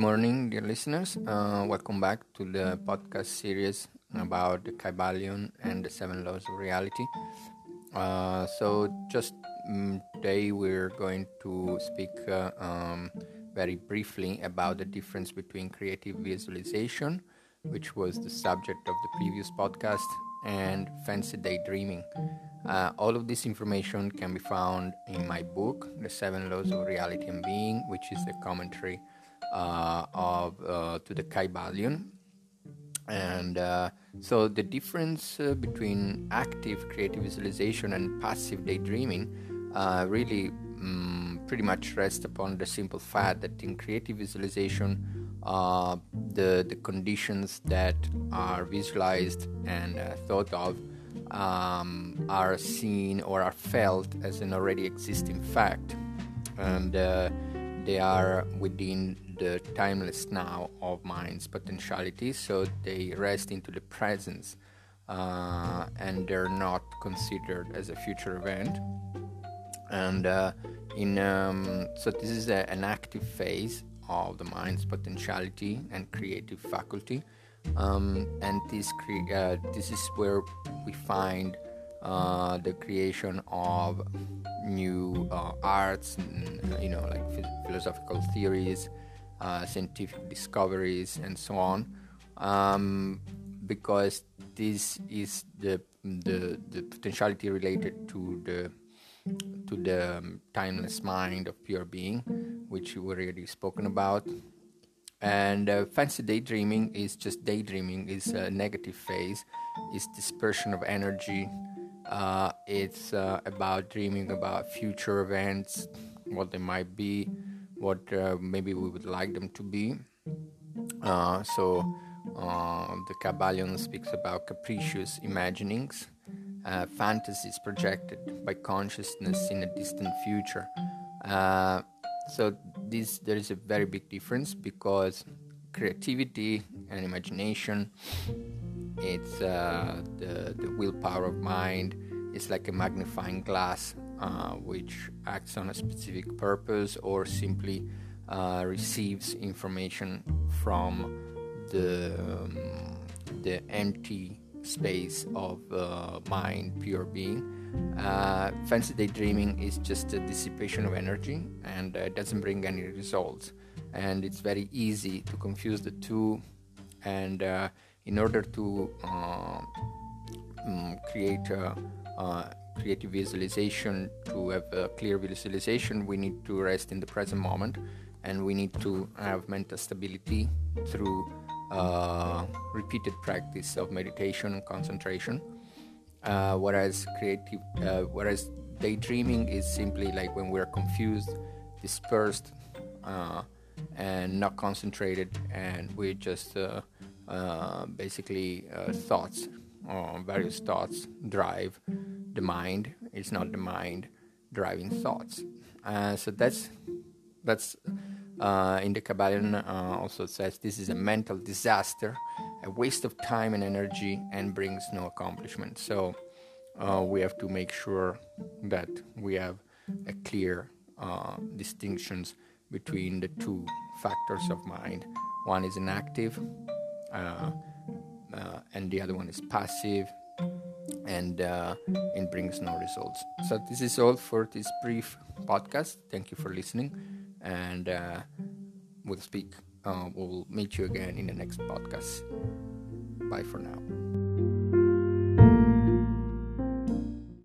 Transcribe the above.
morning, dear listeners. Uh, welcome back to the podcast series about the Kybalion and the seven laws of reality. Uh, so, just um, today we're going to speak uh, um, very briefly about the difference between creative visualization, which was the subject of the previous podcast, and fancy daydreaming. Uh, all of this information can be found in my book, The Seven Laws of Reality and Being, which is the commentary of uh, to the Kybalion. And uh, so the difference uh, between active creative visualization and passive daydreaming uh, really um, pretty much rests upon the simple fact that in creative visualization, uh, the the conditions that are visualized and thought of um, are seen or are felt as an already existing fact, and they are within the timeless now of mind's potentiality, so they rest into the presence uh, and they're not considered as a future event. And uh, in um, so this is a, an active phase of the mind's potentiality and creative faculty, um, and this cre- uh, this is where we find uh, the creation of new uh, arts, and, you know, like philosophical theories, uh, scientific discoveries, and so on, um, because this is the, the the potentiality related to the to the um, timeless mind of pure being, which we already spoken about. And uh, fancy daydreaming is just daydreaming, is a negative phase, is dispersion of energy. Uh, it's uh, about dreaming about future events, what they might be, what uh, maybe we would like them to be. Uh, so uh, the Kybalion speaks about capricious imaginings, uh, fantasies projected by consciousness in a distant future. So this there is a very big difference because creativity and imagination it's uh, the, the willpower of mind It's like a magnifying glass uh, which acts on a specific purpose or simply uh, receives information from the um, the empty space of uh, mind, pure being. Uh, fancy daydreaming is just a dissipation of energy and uh, doesn't bring any results. And it's very easy to confuse the two. And uh, in order to um, create a, creative visualization, to have a clear visualization, we need to rest in the present moment and we need to have mental stability through uh, repeated practice of meditation and concentration. Uh, whereas creative, uh, whereas daydreaming is simply like when we're confused, dispersed, uh, and not concentrated, and we just uh, basically thoughts, various thoughts drive the mind. It's not the mind driving thoughts. Uh, so that's that's uh, in the Kybalion uh, also says this is a mental disaster, a waste of time and energy, and brings no accomplishment. So uh, we have to make sure that we have a clear uh, distinctions between the two factors of mind. One is an active, uh, and the other one is passive and uh, it brings no results. So, this is all for this brief podcast. Thank you for listening, and uh, we'll speak, uh, we'll meet you again in the next podcast. Bye for now.